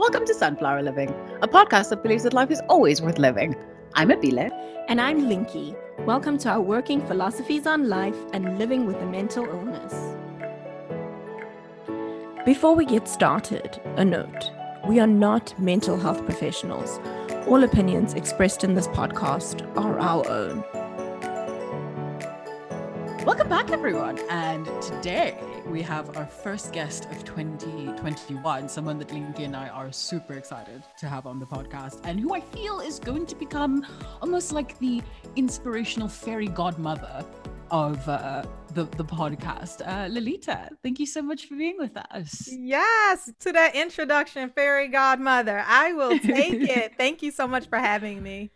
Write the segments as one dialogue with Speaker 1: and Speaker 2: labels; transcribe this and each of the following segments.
Speaker 1: Welcome to Sunflower Living, a podcast that believes that life is always worth living. I'm Abile.
Speaker 2: And I'm Linky. Welcome to our working philosophies on life and living with a mental illness. Before we get started, a note we are not mental health professionals. All opinions expressed in this podcast are our own.
Speaker 3: Welcome back, everyone. And today we have our first guest of 2021, someone that Linky and I are super excited to have on the podcast, and who I feel is going to become almost like the inspirational fairy godmother of uh, the, the podcast. Uh, Lolita, thank you so much for being with us.
Speaker 4: Yes, to that introduction, fairy godmother. I will take it. Thank you so much for having me.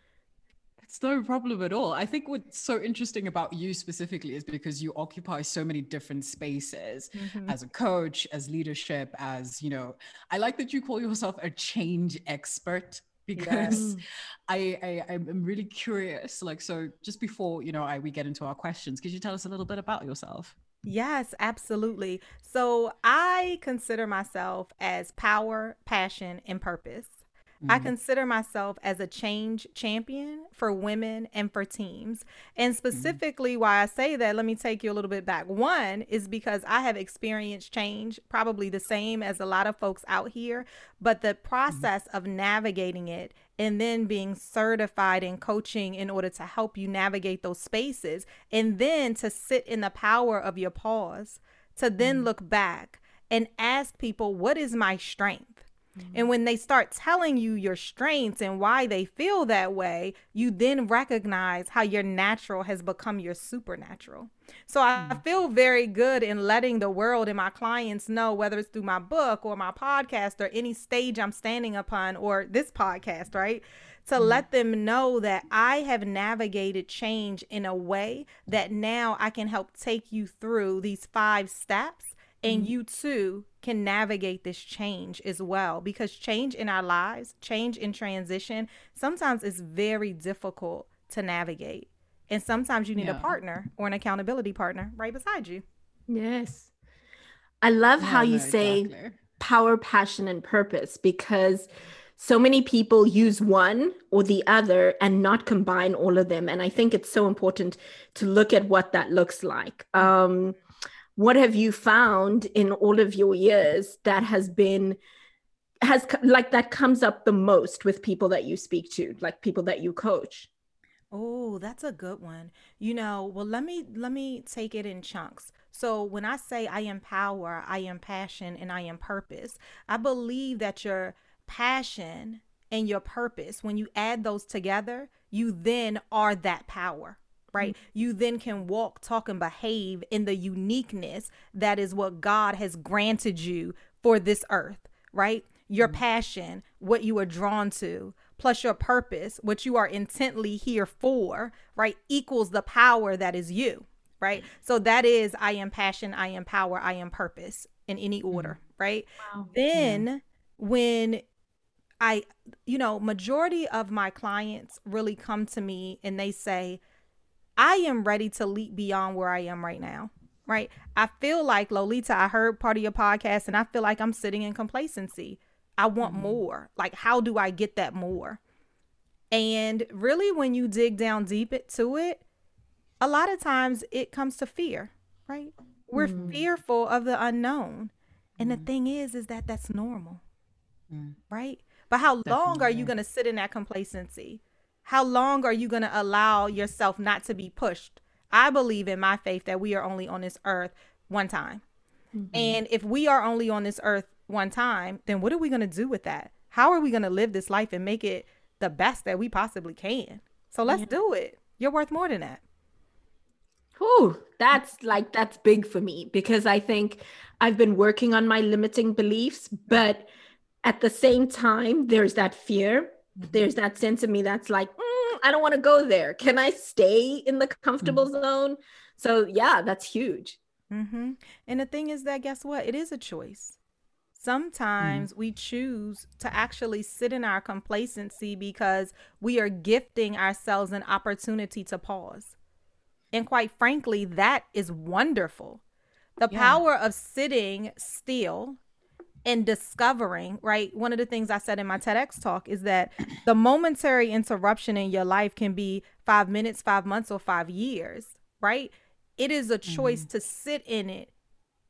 Speaker 3: It's no problem at all. I think what's so interesting about you specifically is because you occupy so many different spaces mm-hmm. as a coach, as leadership, as, you know, I like that you call yourself a change expert because yes. I, I I'm really curious. Like, so just before, you know, I we get into our questions, could you tell us a little bit about yourself?
Speaker 4: Yes, absolutely. So I consider myself as power, passion, and purpose. Mm-hmm. I consider myself as a change champion for women and for teams. And mm-hmm. specifically, mm-hmm. why I say that, let me take you a little bit back. One is because I have experienced change, probably the same as a lot of folks out here, but the mm-hmm. process mm-hmm. of navigating it and then being certified in coaching in order to help you navigate those spaces, and then to sit in the power of your pause, to then mm-hmm. look back and ask people, what is my strength? Mm-hmm. And when they start telling you your strengths and why they feel that way, you then recognize how your natural has become your supernatural. So I mm-hmm. feel very good in letting the world and my clients know, whether it's through my book or my podcast or any stage I'm standing upon or this podcast, right? to mm-hmm. let them know that I have navigated change in a way that now I can help take you through these five steps and mm-hmm. you too can navigate this change as well because change in our lives change in transition sometimes is very difficult to navigate. And sometimes you need yeah. a partner or an accountability partner right beside you.
Speaker 2: Yes. I love yeah, how you say exactly. power passion and purpose because so many people use one or the other and not combine all of them. And i think it's so important to look at what that looks like. Um, what have you found in all of your years that has been has like that comes up the most with people that you speak to like people that you coach?
Speaker 4: Oh that's a good one. You know well let me let me take it in chunks. So when i say i am power i am passion and i am purpose i believe that your passion and your purpose when you add those together you then are that power right? Mm-hmm. You then can walk, talk, and behave in the uniqueness that is what God has granted you for this earth, right? Your mm-hmm. passion, what you are drawn to, plus your purpose, what you are intently here for, right? Equals the power that is you, right? So that is I am passion, I am power, I am purpose in any order, mm-hmm. right? Wow. Then when I, you know, majority of my clients really come to me and they say, I am ready to leap beyond where I am right now. Right. I feel like Lolita, I heard part of your podcast and I feel like I'm sitting in complacency. I want mm-hmm. more. Like, how do I get that more? And really, when you dig down deep to it, a lot of times it comes to fear, right? We're mm. fearful of the unknown. And mm. the thing is, is that that's normal, mm. right? But how Definitely. long are you going to sit in that complacency? How long are you going to allow yourself not to be pushed? I believe in my faith that we are only on this earth one time. Mm-hmm. And if we are only on this earth one time, then what are we going to do with that? How are we going to live this life and make it the best that we possibly can? So let's yeah. do it. You're worth more than that.
Speaker 2: Whew, that's like that's big for me because I think I've been working on my limiting beliefs, but at the same time, there's that fear there's that sense of me that's like mm, i don't want to go there can i stay in the comfortable mm-hmm. zone so yeah that's huge
Speaker 4: mm-hmm. and the thing is that guess what it is a choice sometimes mm-hmm. we choose to actually sit in our complacency because we are gifting ourselves an opportunity to pause and quite frankly that is wonderful the yeah. power of sitting still and discovering, right? One of the things I said in my TEDx talk is that the momentary interruption in your life can be five minutes, five months, or five years, right? It is a choice mm-hmm. to sit in it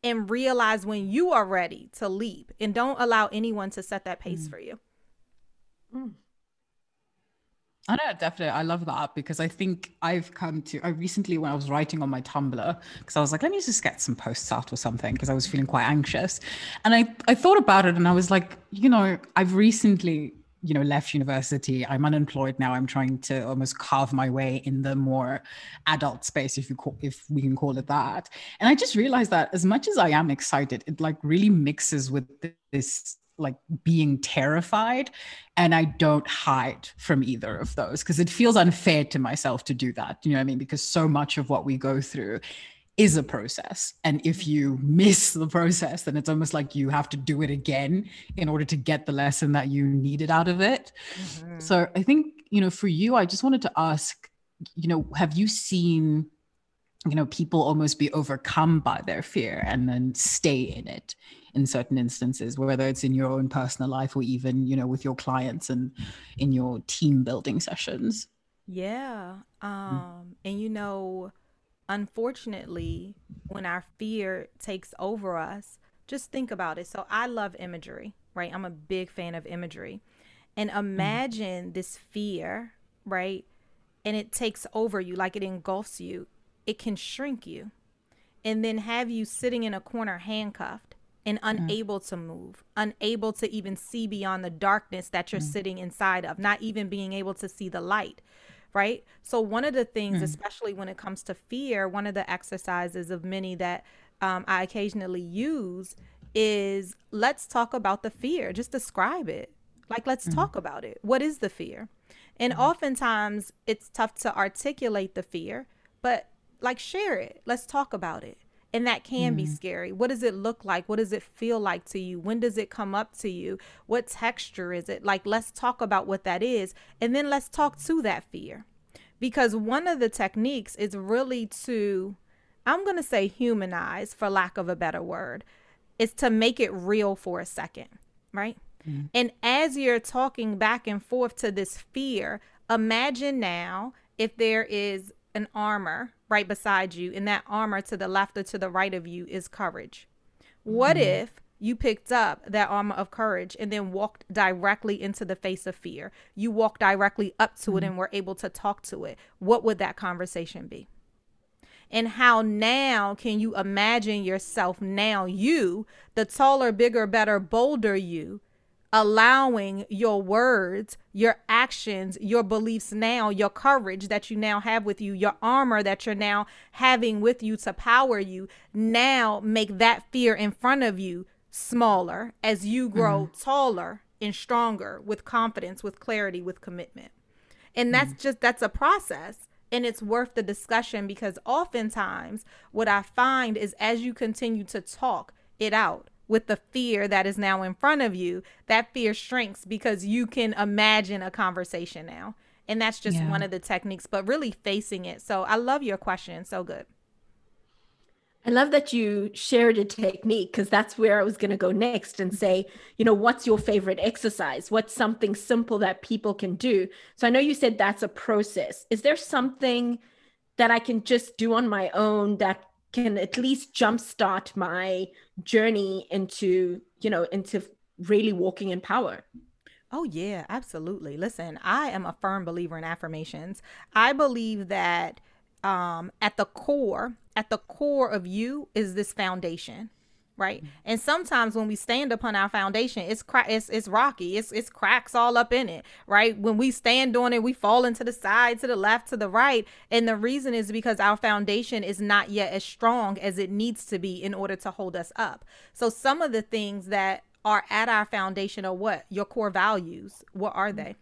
Speaker 4: and realize when you are ready to leap and don't allow anyone to set that pace mm. for you.
Speaker 3: Mm. I know, definitely. I love that because I think I've come to, I recently, when I was writing on my Tumblr, because I was like, let me just get some posts out or something because I was feeling quite anxious. And I, I thought about it and I was like, you know, I've recently, you know, left university. I'm unemployed now. I'm trying to almost carve my way in the more adult space, if you call, if we can call it that. And I just realized that as much as I am excited, it like really mixes with this like being terrified and i don't hide from either of those because it feels unfair to myself to do that you know what i mean? Because so much of what we go through is a process and if you miss the process then it's almost like you have to do it again in order to get the lesson that you needed out of it. Mm-hmm. so i think you know for you i just wanted to ask you know have you seen you know people almost be overcome by their fear and then stay in it in certain instances whether it's in your own personal life or even you know with your clients and in your team building sessions
Speaker 4: yeah mm. um and you know unfortunately when our fear takes over us just think about it so i love imagery right i'm a big fan of imagery and mm. imagine mm. this fear right and it takes over you like it engulfs you it can shrink you and then have you sitting in a corner handcuffed and mm. unable mm. to move, unable to even see beyond the darkness that you're mm. sitting inside of, not even being able to see the light. Right. So, one of the things, mm. especially when it comes to fear, one of the exercises of many that um, I occasionally use is let's talk about the fear. Just describe it. Like, let's talk about it. What is the fear? And oftentimes it's tough to articulate the fear, but like share it. Let's talk about it. And that can mm. be scary. What does it look like? What does it feel like to you? When does it come up to you? What texture is it? Like, let's talk about what that is. And then let's talk to that fear. Because one of the techniques is really to, I'm going to say humanize, for lack of a better word, is to make it real for a second, right? Mm. And as you're talking back and forth to this fear, imagine now if there is an armor right beside you, and that armor to the left or to the right of you is courage. What mm-hmm. if you picked up that armor of courage and then walked directly into the face of fear? You walked directly up to mm-hmm. it and were able to talk to it. What would that conversation be? And how now can you imagine yourself now, you, the taller, bigger, better, bolder you, allowing your words, your actions, your beliefs now, your courage that you now have with you, your armor that you're now having with you to power you, now make that fear in front of you smaller as you grow mm-hmm. taller and stronger with confidence, with clarity, with commitment. And that's mm-hmm. just that's a process and it's worth the discussion because oftentimes what I find is as you continue to talk it out with the fear that is now in front of you, that fear shrinks because you can imagine a conversation now. And that's just yeah. one of the techniques, but really facing it. So I love your question. So good.
Speaker 2: I love that you shared a technique because that's where I was going to go next and say, you know, what's your favorite exercise? What's something simple that people can do? So I know you said that's a process. Is there something that I can just do on my own that can at least jumpstart my journey into you know into really walking in power
Speaker 4: Oh, yeah, absolutely. Listen, I am a firm believer in affirmations. I believe that um, at the core, at the core of you is this foundation right? Mm-hmm. And sometimes when we stand upon our foundation, it's cra- it's it's rocky. It's it's cracks all up in it, right? When we stand on it, we fall into the side, to the left, to the right, and the reason is because our foundation is not yet as strong as it needs to be in order to hold us up. So some of the things that are at our foundation are what? Your core values. What are they?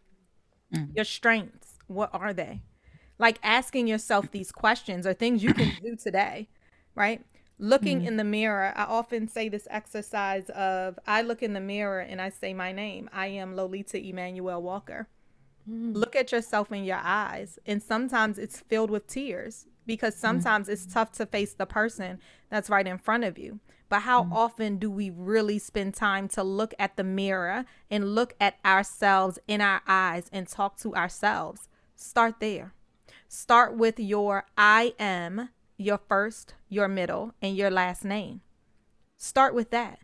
Speaker 4: Mm-hmm. Your strengths. What are they? Like asking yourself these questions are things you can do today, right? Looking mm in the mirror i often say this exercise of i look in the mirror and i say my name i am lolita emmanuel walker mm look at yourself in your eyes and sometimes it's filled with tears because sometimes mm-hmm. it's tough to face the person that's right in front of you. But how mm-hmm. often do we really spend time to look at the mirror and look at ourselves in our eyes and talk to ourselves? Start there. Start with your I am, your first, your middle, and your last name. Start with that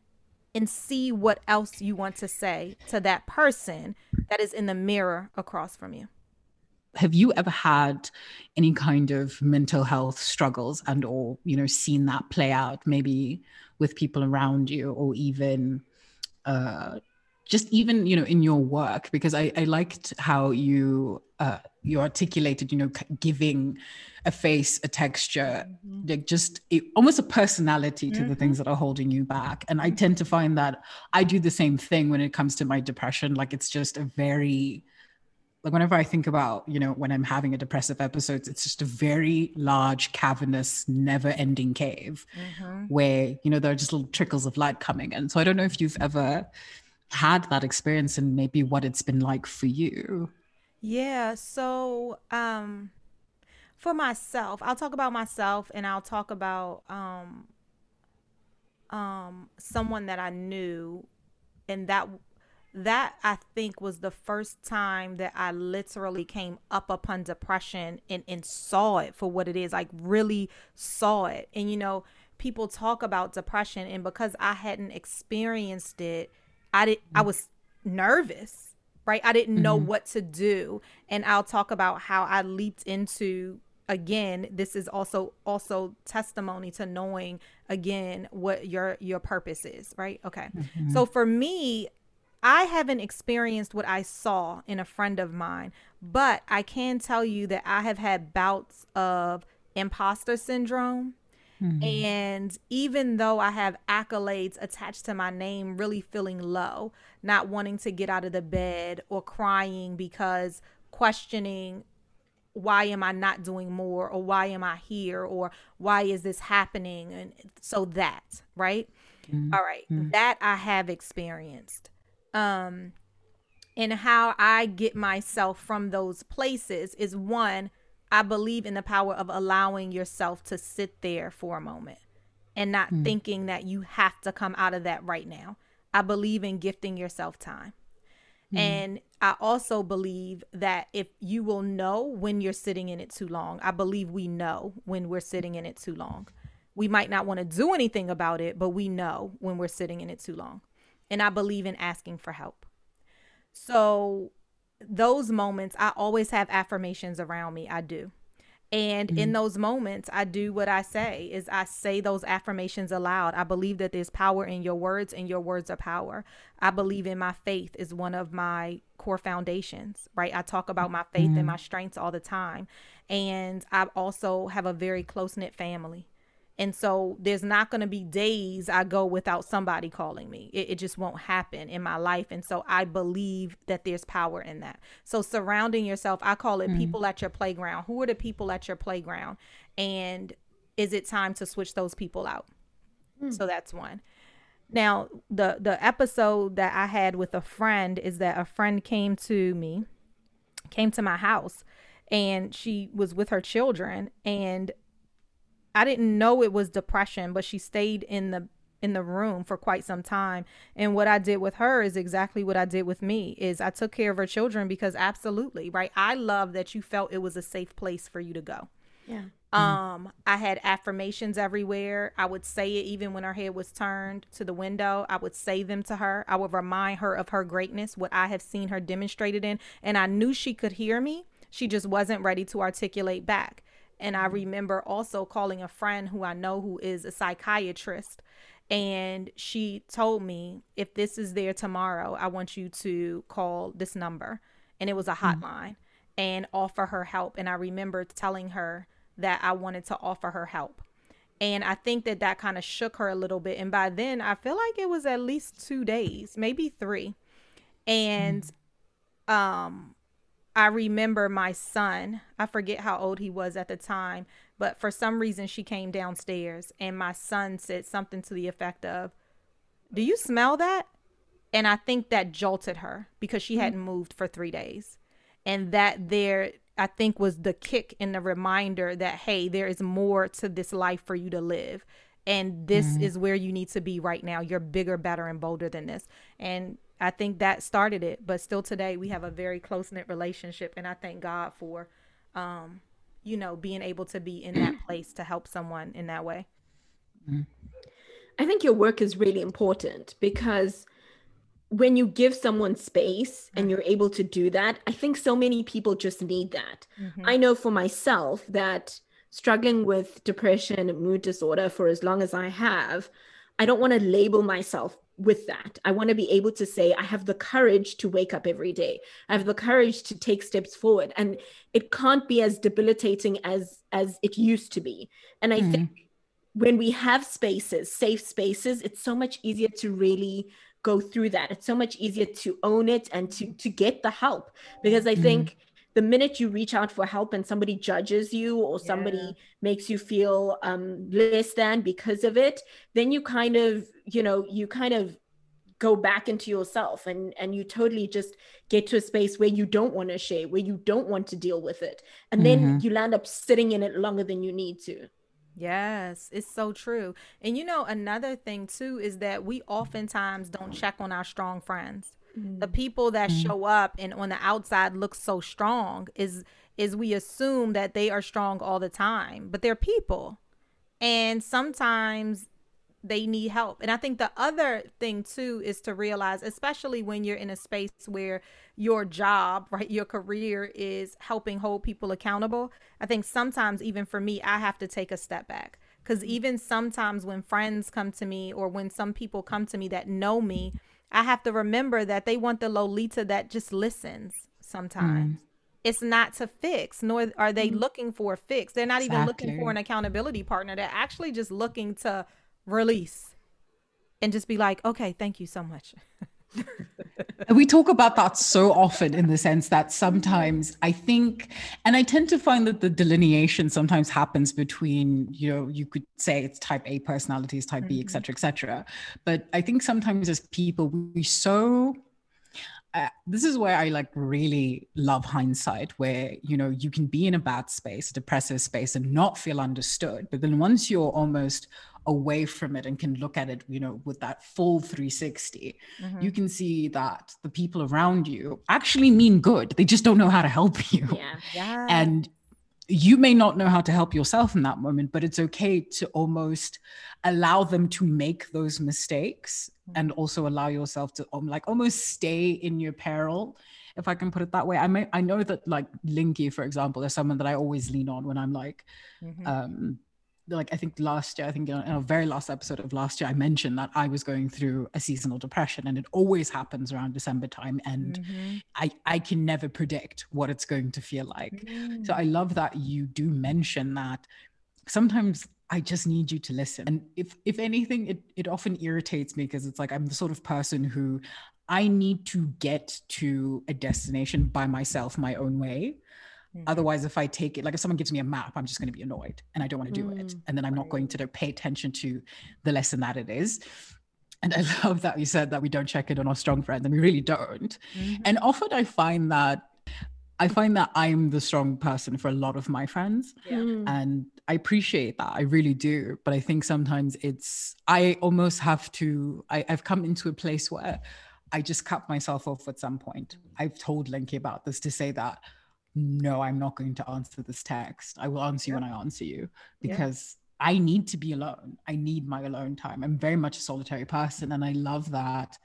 Speaker 4: and see what else you want to say to that person that is in the mirror across from you
Speaker 3: have you ever had any kind of mental health struggles and or you know seen that play out maybe with people around you or even uh, just even you know in your work because I, I liked how you uh, you articulated you know giving a face a texture mm-hmm. like just it, almost a personality to mm-hmm. the things that are holding you back and i tend to find that i do the same thing when it comes to my depression like it's just a very like whenever I think about, you know, when I'm having a depressive episode, it's just a very large, cavernous, never ending cave mm-hmm. where, you know, there are just little trickles of light coming in. So I don't know if you've ever had that experience and maybe what it's been like for you.
Speaker 4: Yeah. So, um, for myself, I'll talk about myself and I'll talk about, um, um, someone that I knew and that that I think was the first time that I literally came up upon depression and, and saw it for what it is, like really saw it. And you know, people talk about depression and because I hadn't experienced it, I did I was nervous, right? I didn't know mm-hmm. what to do. And I'll talk about how I leaped into again this is also also testimony to knowing again what your your purpose is right okay mm-hmm. so for me I haven't experienced what I saw in a friend of mine, but I can tell you that I have had bouts of imposter syndrome. Mm-hmm. And even though I have accolades attached to my name, really feeling low, not wanting to get out of the bed or crying because questioning why am I not doing more or why am I here or why is this happening? And so that, right? Mm-hmm. All right, mm-hmm. that I have experienced um and how I get myself from those places is one, I believe in the power of allowing yourself to sit there for a moment and not mm. thinking that you have to come out of that right now. I believe in gifting yourself time. Mm. And I also believe that if you will know when you're sitting in it too long, I believe we know when we're sitting in it too long. We might not want to do anything about it, but we know when we're sitting in it too long and I believe in asking for help. So, those moments, I always have affirmations around me. I do. And mm-hmm. in those moments, I do what I say is I say those affirmations aloud. I believe that there's power in your words and your words are power. I believe in my faith is one of my core foundations, right? I talk about my faith mm-hmm. and my strengths all the time. And I also have a very close-knit family. And so there's not going to be days I go without somebody calling me. It, it, just won't happen in my life. And so I believe that there's power in that. So surrounding yourself, I call it mm. people at your playground. Who are the people at your playground? And is it time to switch those people out? Mm. So that's one. Now, the the episode that I had with a friend is that a friend came to me, came to my house, and she was with her children and I didn't know it was depression, but she stayed in the in the room for quite some time. And what I did with her is exactly what I did with me is I took care of her children because absolutely, right? I love that you felt it was a safe place for you to go.
Speaker 2: Yeah.
Speaker 4: Um, I had affirmations everywhere. I would say it even when her head was turned to the window. I would say them to her. I would remind her of her greatness, what I have seen her demonstrated in. And I knew she could hear me. She just wasn't ready to articulate back. And I mm-hmm. remember also calling a friend who I know who is a psychiatrist. And she told me, if this is there tomorrow, I want you to call this number. And it was a mm-hmm. hotline mm-hmm. and offer her help. And I remember telling her that I wanted to offer her help. And I think that that kind of shook her a little bit. And by then, I feel like it was at least two days, maybe three. And mm-hmm. um, I remember my son, I forget how old he was at the time, but for some reason she came downstairs and my son said something to the effect of, Do you smell that? And I think that jolted her because she mm-hmm. hadn't moved for three days. And that there, I think was the kick and the reminder that hey, there is more to this life for you to live. And this mm-hmm. is where you need to be right now. You're bigger, better, and bolder than this. And I think that started it. But still today we have a very close knit relationship. And I thank God for um, you know, being able to be in that place to help someone in that way.
Speaker 2: I think your work is really important because when you give someone space and you're able to do that, I think so many people just need that. Mm-hmm. I know for myself that struggling with depression and mood disorder for as long as I have, I don't want to label myself with that. I want to be able to say, I have the courage to wake up every day. I have the courage to take steps forward. And it can't be as debilitating as as it used to be. And I mm. think when we have spaces, safe spaces, it's so much easier to really go through that. It's so much easier to own it and to to get the help. Because I mm. think the minute you reach out for help and somebody judges you or somebody yeah. makes you feel um, less than because of it then you kind of you know you kind of go back into yourself and and you totally just get to a space where you don't want to share where you don't want to deal with it and then mm-hmm. you land up sitting in it longer than you need to
Speaker 4: Yes, it's so true. And you know, another thing too is that we oftentimes don't check on our strong friends the mm. people that mm. show up and on the outside look so strong is is we assume that they are strong all the time but they're people and sometimes they need help and i think the other thing too is to realize especially when you're in a space where your job right your career is helping hold people accountable i think sometimes even for me i have to take a step back because mm. even sometimes when friends come to me or when some people come to me that know me I have to remember that they want the Lolita that just listens sometimes. Mm. It's not to fix, nor are they mm. looking for a fix. They're not exactly. even looking for an accountability partner. They're actually just looking to release and just be like, okay, thank you so much.
Speaker 3: we talk about that so often in the sense that sometimes I think, and I tend to find that the delineation sometimes happens between, you know, you could say it's type A personalities, type mm-hmm. B, et cetera, et cetera. But I think sometimes as people, we so uh, this is where I like really love hindsight, where you know you can be in a bad space, a depressive space, and not feel understood. But then once you're almost away from it and can look at it, you know, with that full 360, mm-hmm. you can see that the people around you actually mean good. They just don't know how to help you.
Speaker 2: Yeah. yeah.
Speaker 3: And you may not know how to help yourself in that moment, but it's okay to almost allow them to make those mistakes mm-hmm. and also allow yourself to um, like almost stay in your peril if I can put it that way. I may I know that like Linky, for example, is someone that I always lean on when I'm like mm-hmm. um like I think last year, I think in a very last episode of last year, I mentioned that I was going through a seasonal depression, and it always happens around December time, and mm-hmm. I I can never predict what it's going to feel like. Mm-hmm. So I love that you do mention that. Sometimes I just need you to listen, and if if anything, it it often irritates me because it's like I'm the sort of person who I need to get to a destination by myself, my own way. Mm-hmm. Otherwise, if I take it, like if someone gives me a map, I'm just going to be annoyed and I don't want to do mm-hmm. it. And then I'm not going to pay attention to the lesson that it is. And I love that you said that we don't check it on our strong friends, and we really don't. Mm-hmm. And often I find that I find that I'm the strong person for a lot of my friends. Yeah. Mm. And I appreciate that. I really do. But I think sometimes it's, I almost have to, I, have come into a place where I just cut myself off at some point. I've told Linky about this to say that no, I'm not going to answer this text. I will answer you when I answer you because yeah. I need to be alone. I need my alone time. I'm very much a solitary person. And I love that,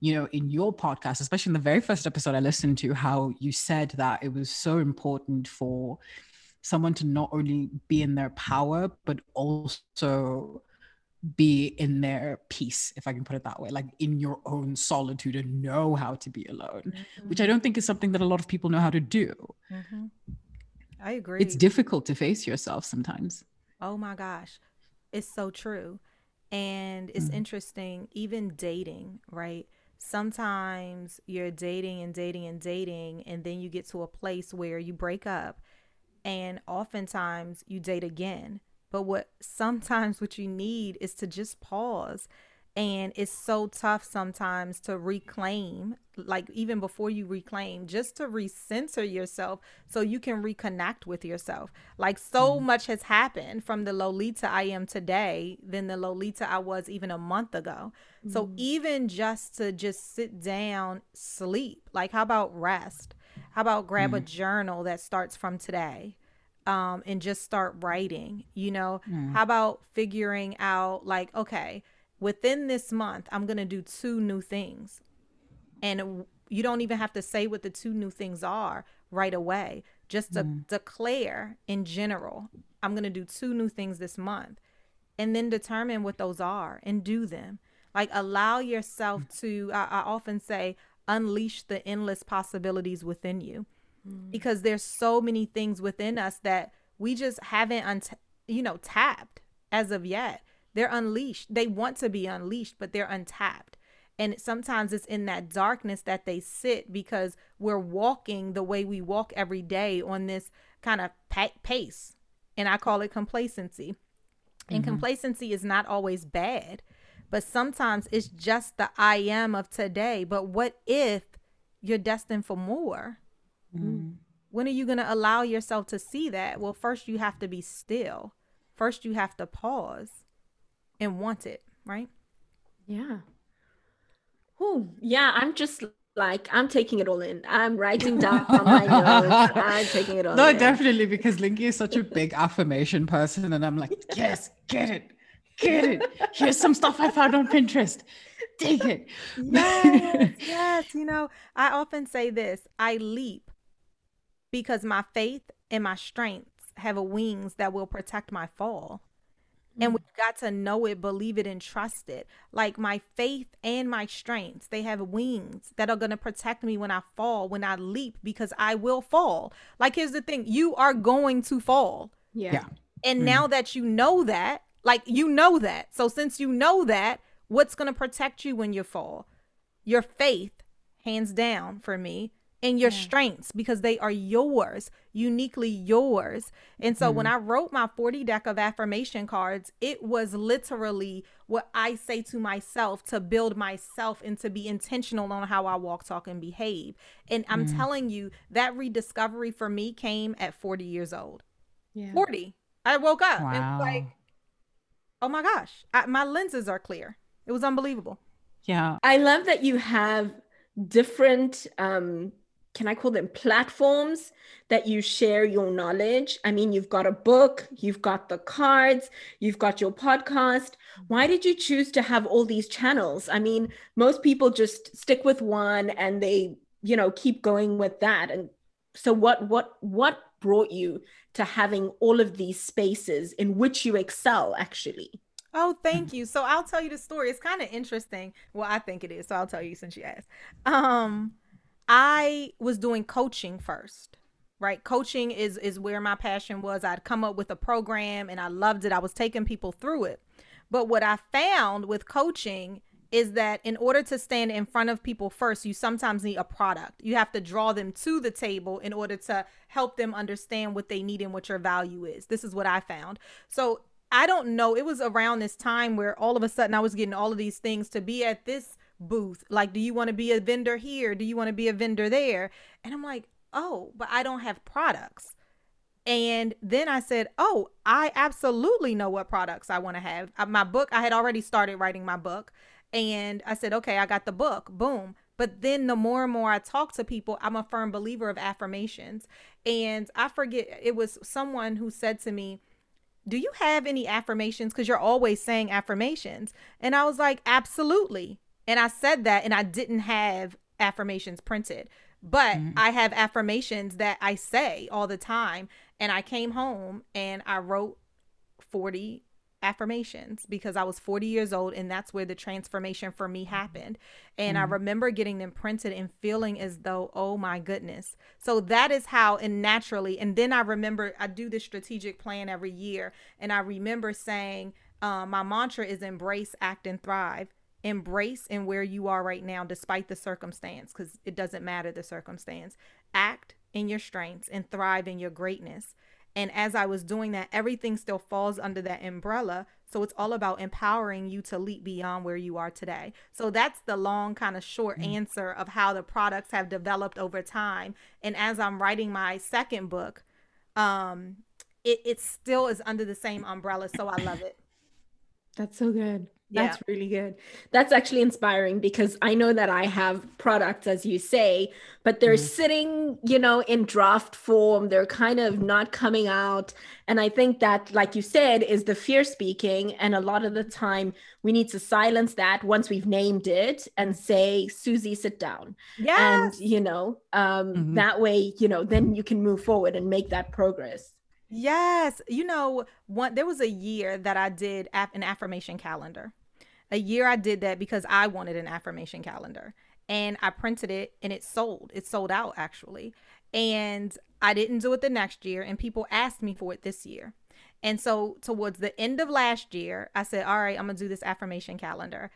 Speaker 3: you know, in your podcast, especially in the very first episode I listened to, how you said that it was so important for someone to not only be in their power, but also be in their peace, if I can put it that way, like in your own solitude and know how to be alone, mm-hmm. which I don't think is something that a lot of people know how to do.
Speaker 4: Mm-hmm. I agree.
Speaker 3: It's difficult to face yourself sometimes.
Speaker 4: Oh my gosh. It's so true. And it's mm-hmm. interesting, even dating, right? Sometimes you're dating and dating and dating, and then you get to a place where you break up, and oftentimes you date again but what sometimes what you need is to just pause and it's so tough sometimes to reclaim like even before you reclaim just to recenter yourself so you can reconnect with yourself like so mm. much has happened from the lolita i am today than the lolita i was even a month ago mm. so even just to just sit down sleep like how about rest how about grab mm. a journal that starts from today um, and just start writing you know mm. how about figuring out like okay within this month, I'm going to do two new things. And you don't even have to say what the two new things are right away. Just to mm. declare in general, I'm going to do two new things this month. And then determine what those are and do them. Like allow yourself mm. to, I, I often say, unleash the endless possibilities within you. Mm. Because there's so many things within us that we just haven't, unt- you know, tapped as of yet they're unleashed. They want to be unleashed, but they're untapped. And sometimes it's in that darkness that they sit because we're walking the way we walk every day on this kind of pace. And I call it complacency. And mm-hmm. complacency is not always bad, but sometimes it's just the I am of today. But what if you're destined for more? Mm-hmm. When are you going to allow yourself to see that? Well, first you have to be still. First you have to pause and want it, right?
Speaker 2: Yeah. Oh, yeah. I'm just like I'm taking it all in. I'm writing down on my notes. I'm taking it all.
Speaker 3: No,
Speaker 2: in.
Speaker 3: definitely because Linky is such a big affirmation person, and I'm like, yes, get it, get it. Here's some stuff I found on Pinterest. Take it.
Speaker 4: Yes, yes. You know, I often say this: I leap because my faith and my strengths have wings that will protect my fall. And mm. we've got to know it, believe it, and trust it. Like my faith and my strengths, they have wings that are going to protect me when I fall, when I leap, because I will fall. Like, here's the thing you are going to fall.
Speaker 2: Yeah. yeah.
Speaker 4: And mm. now that you know that, like, you know that. So, since you know that, what's going to protect you when you fall? Your faith, hands down for me, and your yeah. strengths because they are yours, uniquely yours. And so mm-hmm. when I wrote my 40 deck of affirmation cards, it was literally what I say to myself to build myself and to be intentional on how I walk, talk, and behave. And I'm mm-hmm. telling you, that rediscovery for me came at 40 years old. Yeah. 40. I woke up wow. and like, oh my gosh, I, my lenses are clear. It was unbelievable.
Speaker 3: Yeah.
Speaker 2: I love that you have different um can I call them platforms that you share your knowledge? I mean, you've got a book, you've got the cards, you've got your podcast. Why did you choose to have all these channels? I mean, most people just stick with one and they, you know, keep going with that. And so what what what brought you to having all of these spaces in which you excel actually?
Speaker 4: Oh, thank you. So I'll tell you the story. It's kind of interesting. Well, I think it is. So I'll tell you since you asked. Um I was doing coaching first right? Coaching is is where my passion was. I'd come up with a program and i loved it. I was taking people through it. But what i found with coaching is that in order to stand in front of people first you sometimes need a product. You have to draw them to the table in order to help them understand what they need and what your value is. This is what i found. So i don't know. It was around this time where all of a sudden i was getting all of these things to be at this booth. Like, do you want to be a vendor here? Do you want to be a vendor there? And I'm like, oh, but I don't have products. And then I said, oh, I absolutely know what products I want to have. Uh, my book, I had already started writing my book. And I said, okay, I got the book. Boom. But then the more and more I talk to people, I'm a firm believer of affirmations. And I forget, it was someone who said to me, do you have any affirmations? Because you're always saying affirmations. And I was like, absolutely. And I said that and I didn't have affirmations printed, but mm-hmm. I have affirmations that I say all the time. And I came home and I wrote 40 affirmations because I was 40 years old and that's where the transformation for me happened. And mm-hmm. I remember getting them printed and feeling as though, oh my goodness. So that is how, and naturally, and then I remember I do this strategic plan every year. And I remember saying, um, my mantra is embrace, act, and thrive embrace in where you are right now despite the circumstance because it doesn't matter the circumstance act in your strengths and thrive in your greatness and as i was doing that everything still falls under that umbrella So it's all about empowering you to leap beyond where you are today. So that's the long, kind of short mm-hmm. answer of how the products have developed over time. And as I'm writing my second book, um, it, it still is under the same umbrella. So I love it.
Speaker 2: That's so good. That's yeah. really good. That's actually inspiring because I know that I have products, as you say, but they're mm-hmm. sitting, you know, in draft form. They're kind of not coming out. And I think that, like you said, is the fear speaking. And a lot of the time, we need to silence that once we've named it and say, Susie, sit down.
Speaker 4: Yeah.
Speaker 2: And, you know, um, mm-hmm. that way, you know, then you can move forward and make that progress.
Speaker 4: Yes, you know, one there was a year that I did an affirmation calendar. A year I did that because I wanted an affirmation calendar. And I printed it and it sold. It sold out actually. And I didn't do it the next year and people asked me for it this year. And so towards the end of last year, I said, "All right, I'm going to do this affirmation calendar."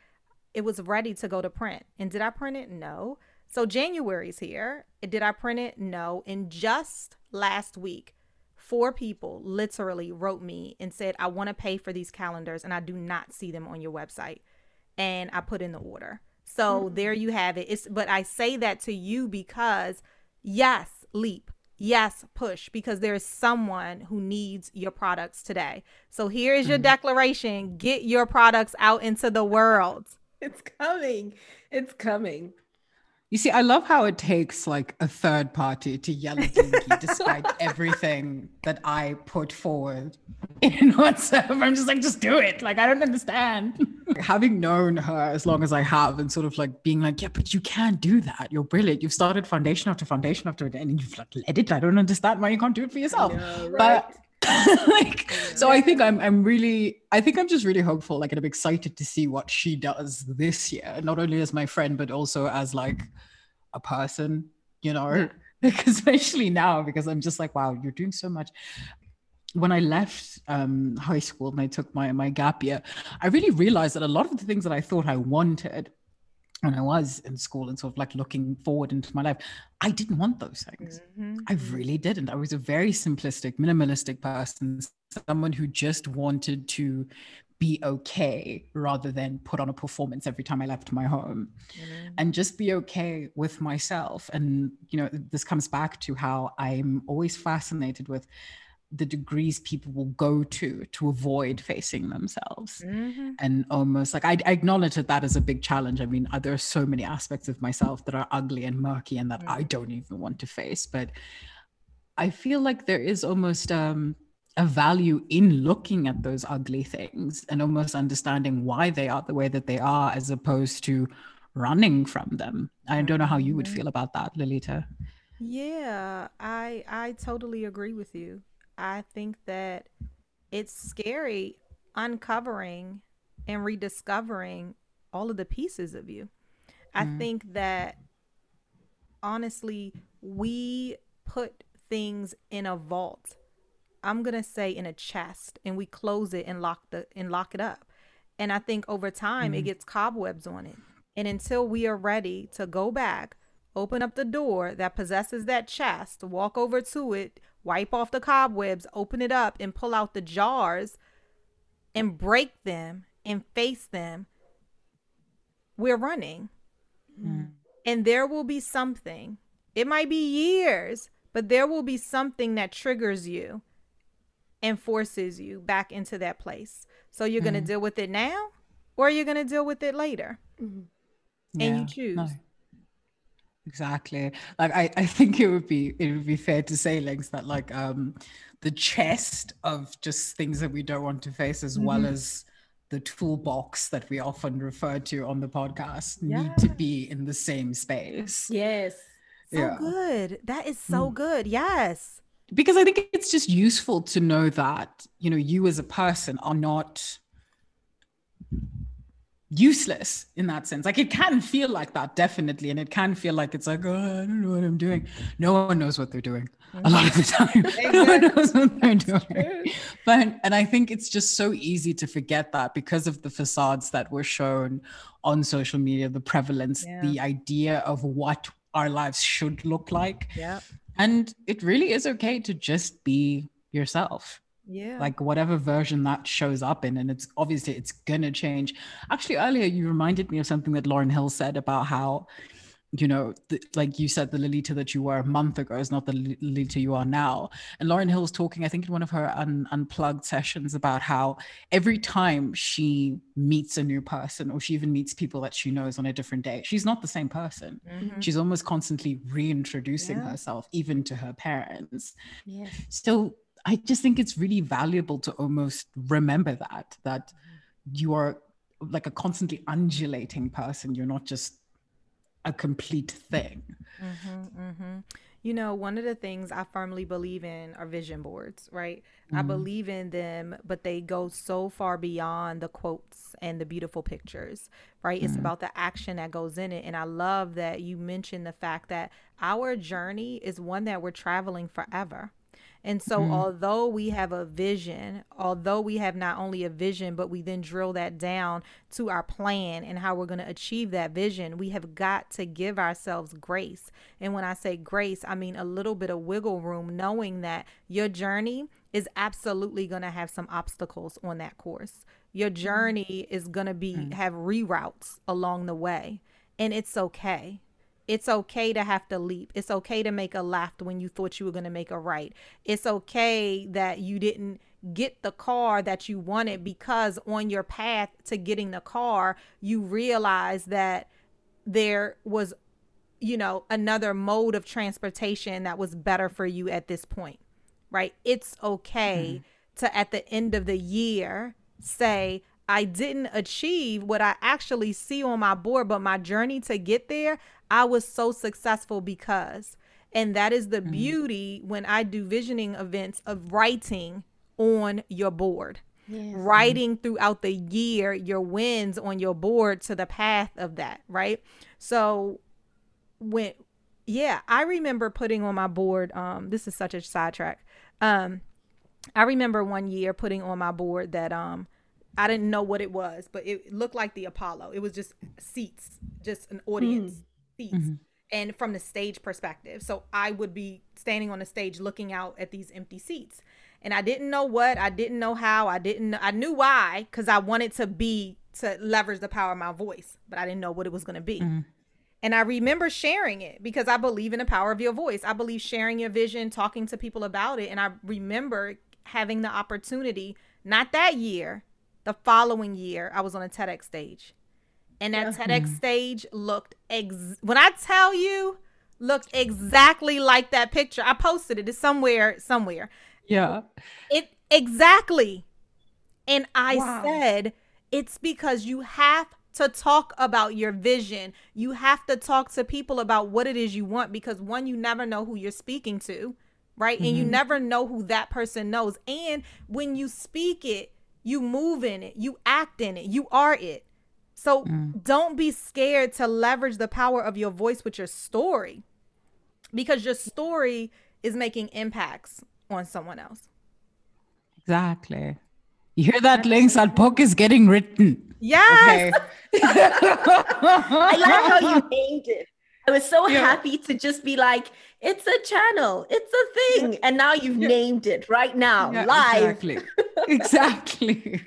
Speaker 4: It was ready to go to print. And did I print it? No. So January's here. Did I print it? No. And just last week, four people literally wrote me and said, I want to pay for these calendars and I do not see them on your website. And I put in the order. So mm-hmm. there you have it. It's but I say that to you because yes, leap. Yes, push because there is someone who needs your products today. So here is your mm-hmm. declaration. Get your products out into the world.
Speaker 2: It's coming. It's coming.
Speaker 3: You see, I love how it takes like a third party to yell at Linky despite everything that I put forward in WhatsApp. I'm just like, just do it. Like, I don't understand. Having known her as long as I have and sort of like being like, yeah, but you can't do that. You're brilliant. You've started foundation after foundation after it and you've like led it. I don't understand why you can't do it for yourself. Know, right? But like so i think i'm i'm really i think i'm just really hopeful like and i'm excited to see what she does this year not only as my friend but also as like a person you know? Especially now because i'm just like wow you're doing so much. When I left um, high school and I took my my gap year, I really realized that a lot of the things that I thought I wanted when I was in school and sort of like looking forward into my life, I didn't want those things. Mm-hmm. I really didn't. I was a very simplistic, minimalistic person, someone who just wanted to be okay rather than put on a performance every time I left my home mm-hmm. and just be okay with myself. And, you know, this comes back to how I'm always fascinated with the degrees people will go to to avoid facing themselves mm-hmm. and almost like I, I, acknowledge that that is a big challenge i mean uh, there are so many aspects of myself that are ugly and murky and that mm-hmm. i don't even want to face but i feel like there is almost um, a value in looking at those ugly things and almost understanding why they are the way that they are as opposed to running from them i don't know how you would mm-hmm. feel about that lolita
Speaker 4: yeah i i totally agree with you I think that it's scary uncovering and rediscovering all of the pieces of you. I mm-hmm. think that honestly, we put things in a vault. I'm gonna say in a chest, and we close it and lock the and lock it up. And I think over time mm-hmm. it gets cobwebs on it. And until we are ready to go back, open up the door that possesses that chest, walk over to it, wipe off the cobwebs, open it up, and pull out the jars and break them and face them, we're running. Mm. And there will be something. It might be years, but there will be something that triggers you and forces you back into that place. So you're mm. going to deal with it now or you're going to deal with it later. Mm. And yeah, you choose. No.
Speaker 3: Exactly. Like I, I think it would be it would be fair to say, Links, that like um the chest of just things that we don't want to face as mm-hmm. well as the toolbox that we often refer to on the podcast yeah. need to be in the same space.
Speaker 2: Yes.
Speaker 4: So yeah. good. That is so mm. good. Yes.
Speaker 3: Because I think it's just useful to know that, you know, you as a person are not useless in that sense. Like it can feel like that, definitely. And it can feel like it's like, oh, I don't know what I'm doing. No one knows what they're doing mm-hmm. a lot of the time. Exactly. no one knows what they're doing. But and I think it's just so easy to forget that because of the facades that were shown on social media, the prevalence, yeah. the idea of what our lives should look like.
Speaker 4: Yeah.
Speaker 3: And it really is okay to just be yourself yeah like whatever version that shows up in and it's obviously it's gonna change actually earlier you reminded me of something that lauryn hill said about how you know, the, like you said, the Lolita that you were a month ago is not the Lolita you are now. And Lauryn Hill's talking, I think, in one of her un- unplugged sessions about how every time she meets a new person or she even meets people that she knows on a different day, she's not the same person. Mm-hmm. She's almost constantly reintroducing yeah. herself, even to her parents. Yeah. So I just think it's really valuable to almost remember that, that you are like a constantly undulating person. You're not just a complete thing.
Speaker 4: Mm-hmm, mm-hmm. You know, one of the things I firmly believe in are vision boards, right? Mm-hmm. I believe in them, but they go so far beyond the quotes and the beautiful pictures, right? It's mm-hmm. about the action that goes in it. And I love that you mentioned the fact that our journey is one that we're traveling forever and so, mm-hmm. although we have a vision, although we have not only a vision, but we then drill that down to our plan and how we're going to achieve that vision, we have got to give ourselves grace. And when I say grace, I mean a little bit of wiggle room, knowing that your journey is absolutely going to have some obstacles on that course. Your mm-hmm. journey is going to be mm-hmm. have reroutes along the way, and it's okay it's okay to have to leap. It's okay to make a left when you thought you were going to make a right. It's okay that you didn't get the car that you wanted because on your path to getting the car, you realize that there was, you know, another mode of transportation that was better for you at this point, right? It's okay mm to, at the end of the year, say, I didn't achieve what I actually see on my board, but my journey to get there, I was so successful because. And that is the mm-hmm. beauty when I do visioning events of writing on your board. Yes. Writing throughout the year your wins on your board to the path of that, right? So when yeah, I remember putting on my board um this is such a sidetrack. Um I remember one year putting on my board that um I didn't know what it was, but it looked like the Apollo. It was just seats, just an audience. Mm seats mm-hmm. and from the stage perspective. So I would be standing on the stage looking out at these empty seats. And I didn't know what, I didn't know how, I didn't I knew why cuz I wanted to be to leverage the power of my voice, but I didn't know what it was going to be. Mm-hmm. And I remember sharing it because I believe in the power of your voice. I believe sharing your vision, talking to people about it, and I remember having the opportunity not that year, the following year, I was on a TEDx stage and that yeah. TEDx mm-hmm. stage looked ex when I tell you looked exactly like that picture. I posted it. It's somewhere, somewhere.
Speaker 3: Yeah.
Speaker 4: It exactly. And I wow. said, it's because you have to talk about your vision. You have to talk to people about what it is you want because one, you never know who you're speaking to, right? Mm-hmm. And you mm-hmm. never know who that person knows. And when you speak it, you move in it, you act in it, you are it. So mm. don't be scared to leverage the power of your voice with your story because your story is making impacts on someone else.
Speaker 3: Exactly. You hear that, Link? That book is getting written.
Speaker 4: Yes. Okay.
Speaker 2: I like how you named it. I was so yeah. happy to just be like, it's a channel, it's a thing. And now you've yeah. named it right now, yeah, live.
Speaker 3: Exactly. exactly.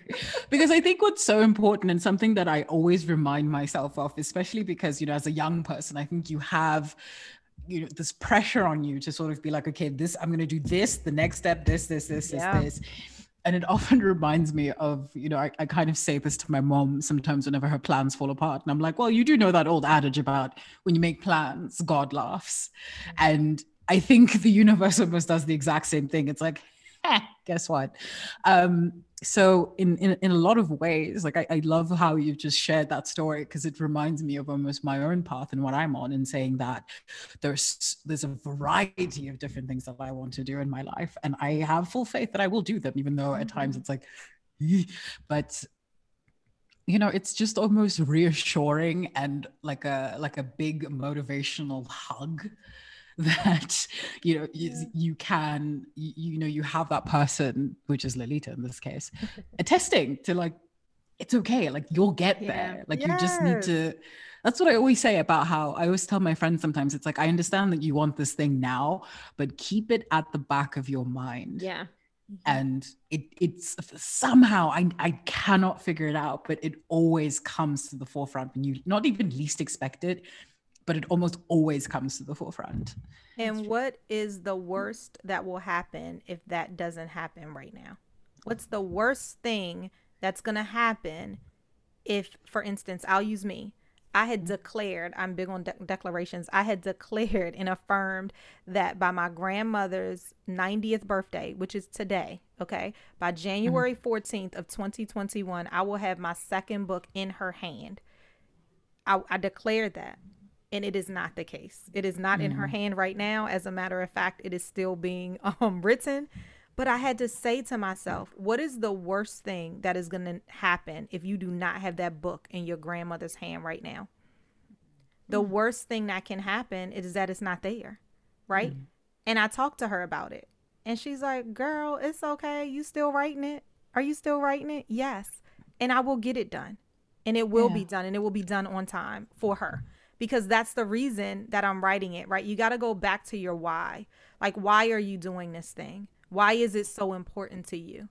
Speaker 3: because I think what's so important and something that I always remind myself of, especially because, you know, as a young person, I think you have you know this pressure on you to sort of be like okay this i'm going to do this the next step this this this yeah. this this and it often reminds me of you know I, I kind of say this to my mom sometimes whenever her plans fall apart and i'm like well you do know that old adage about when you make plans god laughs mm-hmm. and i think the universe almost does the exact same thing it's like guess what um so in, in in a lot of ways like I, I love how you've just shared that story because it reminds me of almost my own path and what i'm on and saying that there's there's a variety of different things that i want to do in my life and i have full faith that i will do them even though at times mm-hmm. it's like but you know it's just almost reassuring and like a like a big motivational hug that you know yeah. you, you, can you, you, know you have that person which is lolita in this case attesting to like it's okay like you'll get yeah. there like yes. you just need to that's what i always say about how i always tell my friends sometimes it's like i understand that you want this thing now but keep it at the back of your mind
Speaker 2: yeah
Speaker 3: Mm-hmm. And it it's somehow I I cannot figure it out, but it always comes to the forefront when you not even least expect it, but it almost always comes to the forefront.
Speaker 4: And what is the worst that will happen if that doesn't happen right now? What's the worst thing that's going to happen if, for instance, I'll use me. I had mm-hmm. declared, I'm big on de- declarations. I had declared and affirmed that by my grandmother's 90th birthday, which is today, okay, by mm-hmm. January 14th of 2021, I will have my second book in her hand. I, I declared that and it is not the case. It is not mm. in her mm-hmm. hand right now. As a matter of fact, it is still being um, written. But I had to say to myself, what is the worst thing that is going to happen if you do not have that book in your grandmother's hand right now? The mm. worst thing that can happen is that it's not there, right? Mm. And I talked to her about it. And she's like, girl, it's okay. You still writing it? Are you still writing it? Yes. And I will get it done. And it will yeah. be done. And it will be done on time for her because that's the reason that I'm writing it, right? You got to go back to your why. Like, why are you doing this thing? Why is it so important to you?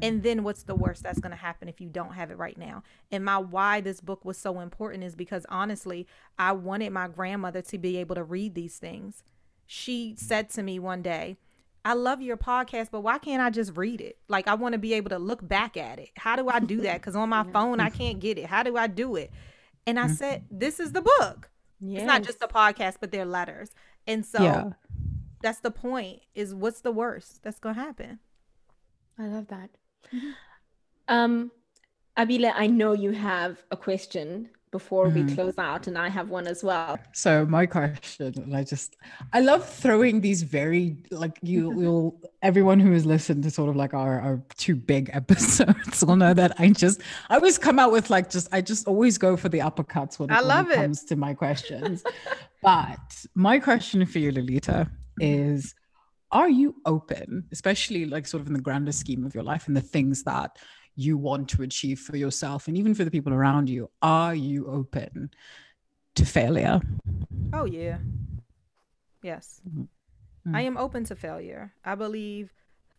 Speaker 4: And mm. then what's the worst that's going to happen if you don't have it right now? And my why this book was so important is because honestly, I wanted my grandmother to be able to read these things. She said to me one day, I love your podcast, but why can't I just read it? Like, I want to be able to look back at it. How do I do that? Because on my phone, I can't get it. How do I do it? And I mm-hmm. said, This is the book. Yes. It's not just a podcast, but they're letters. And so yeah. that's the point is what's the worst that's gonna happen?
Speaker 2: I love that. Mm-hmm. Um Abile, I know you have a question before mm-hmm. we close out and i have one as well.
Speaker 3: So my question and i just i love throwing these very like you will everyone who has listened to sort of like our, our two big episodes will know that i just i always come out with like just i just always go for the uppercuts when, I love when it, it. comes to my questions. But my question for you lolita is are you open especially like sort of in the grander scheme of your life and the things that you want to achieve for yourself and even for the people around you are you open to failure?
Speaker 4: Oh yeah. Yes. Mm-hmm. i am open to failure. I believe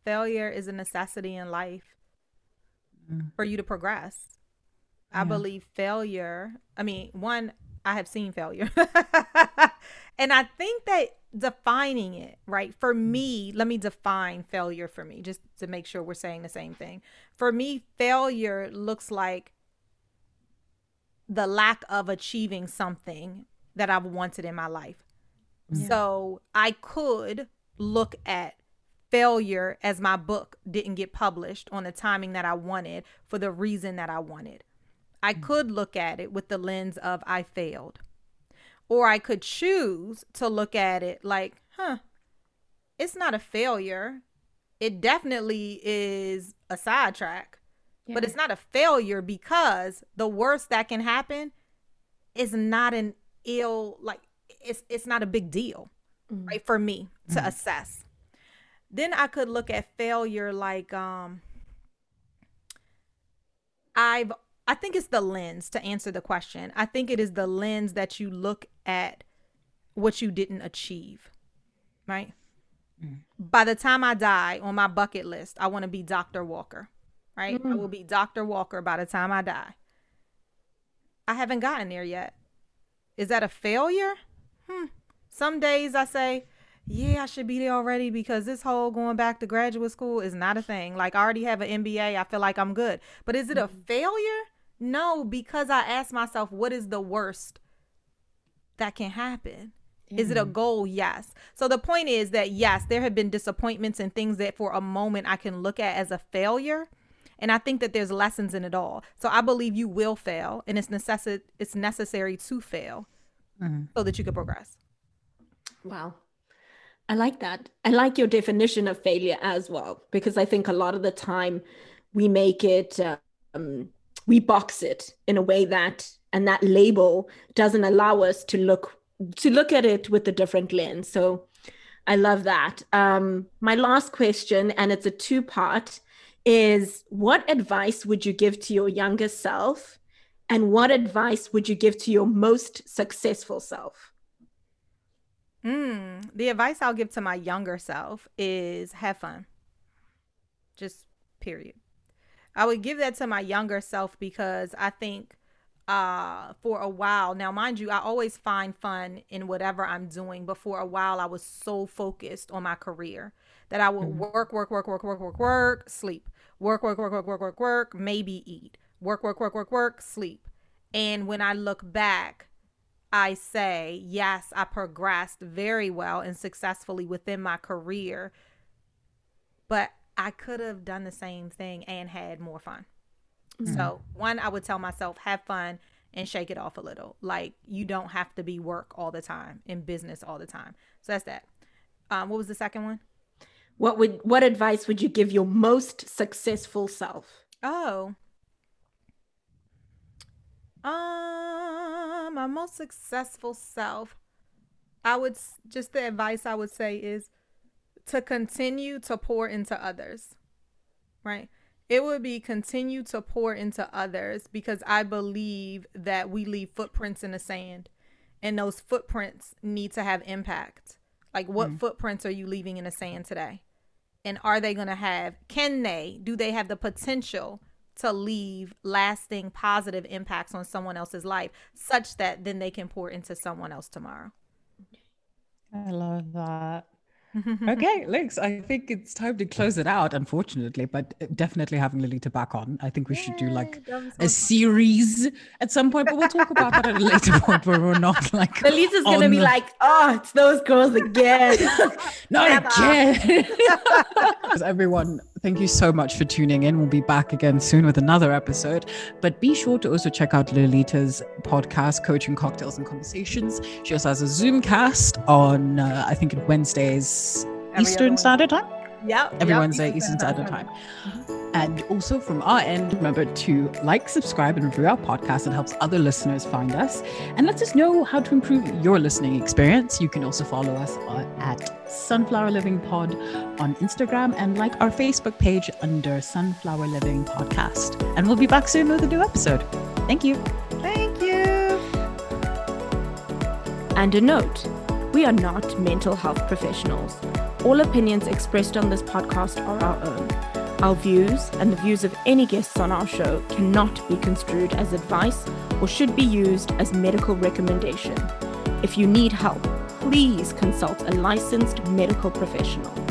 Speaker 4: failure is a necessity in life mm-hmm. for you to progress. I believe failure i mean one i have seen failure. And i think that defining it, right? For mm. me, let me define failure for me, just to make sure we're saying the same thing. For me, failure looks like the lack of achieving something that I've wanted in my life. Yeah. So I could look at failure as my book didn't get published on the timing that I wanted for the reason that I wanted. I mm. could look at it with the lens of I failed. Or I could choose to look at it like, huh, it's not a failure. It definitely is a sidetrack, yeah. but it's not a failure because the worst that can happen is not an ill, like, it's, it's not a big deal, mm-hmm. right? For me to mm-hmm. assess. Then I could look at failure like, um, I've I think it's the lens to answer the question. I think it is the lens that you look at what you didn't achieve, right? Mm. By the time I die on my bucket list, I want to be Dr. Walker, right? Mm. I will be Dr. Walker by the time I die. I haven't gotten there yet. Is that a failure? Hmm. Some days I say, yeah, I should be there already because this whole going back to graduate school is not a thing. Like I already have an MBA, I feel like I'm good. But is it a mm. failure? No, because I asked myself, what is the worst that can happen? Yeah. Is it a goal? Yes. So the point is that yes, there have been disappointments and things that for a moment I can look at as a failure. And I think that there's lessons in it all. So I believe you will fail and it's necess- it's necessary to fail mm-hmm. so that you can progress.
Speaker 2: Wow. I like that. I like your definition of failure as well, because I think a lot of the time we make it um, we box it in a way that and that label doesn't allow us to look to look at it with a different lens. So i love that. Um, my last question and it's a two part is what advice would you give to your younger self? And what advice would you give to your most successful self?
Speaker 4: Mm, the advice i'll give to my younger self is have fun. Just period. I would give that to my younger self because I think uh for a while now mind you i always find fun in whatever i'm doing but for a while i was so focused on my career that i would mm-hmm. work work work work work work work sleep work work work work work work work maybe eat work work work work work sleep and when i look back i say yes i progressed very well and successfully within my career but i could have done the same thing and had more fun Mm-hmm. So, one, I would tell myself, have fun and shake it off a little. Like, you don't have to be work all the time, in business all the time. So, that's that. Um, what was the second one?
Speaker 2: What would what advice would you give your most successful self?
Speaker 4: Oh. Um, my most successful self. I would just the advice I would say is to continue to pour into others. Right? it would be continue to pour into others because I believe that we leave footprints in the sand and those footprints need to have impact. Like, what mm. footprints are you leaving in the sand today? And are they going to have, can they, do they have the potential to leave lasting positive impacts on someone else's life such that then they can pour into someone else tomorrow?
Speaker 3: I love that okay, Lex, I think it's time to close it out, unfortunately, but uh, definitely having Lolita back on. I think we Yay, should do like a series at some point, but we'll talk about that at a later point where we're not like.
Speaker 2: Lolita's going to be the... like, oh, it's those girls again.
Speaker 3: not again. Because everyone, Thank you so much for tuning in. We'll be back again soon with another episode. But be sure to also check out Lolita's podcast, Coaching Cocktails and Conversations. She also has a Zoom cast on, uh, I think, Wednesdays, Every Eastern Standard Time.
Speaker 4: Yeah.
Speaker 3: Every yep, Wednesday, Eastern Standard Time. Mm-hmm. And also from our end, remember to like, subscribe, and review our podcast. It helps other listeners find us and lets us know how to improve your listening experience. You can also follow us at Sunflower Living Pod on Instagram and like our Facebook page under Sunflower Living Podcast. And we'll be back soon with a new episode. Thank you.
Speaker 4: Thank you.
Speaker 2: And a note we are not mental health professionals. All opinions expressed on this podcast are our own. Our views and the views of any guests on our show cannot be construed as advice or should be used as medical recommendation. If you need help, please consult a licensed medical professional.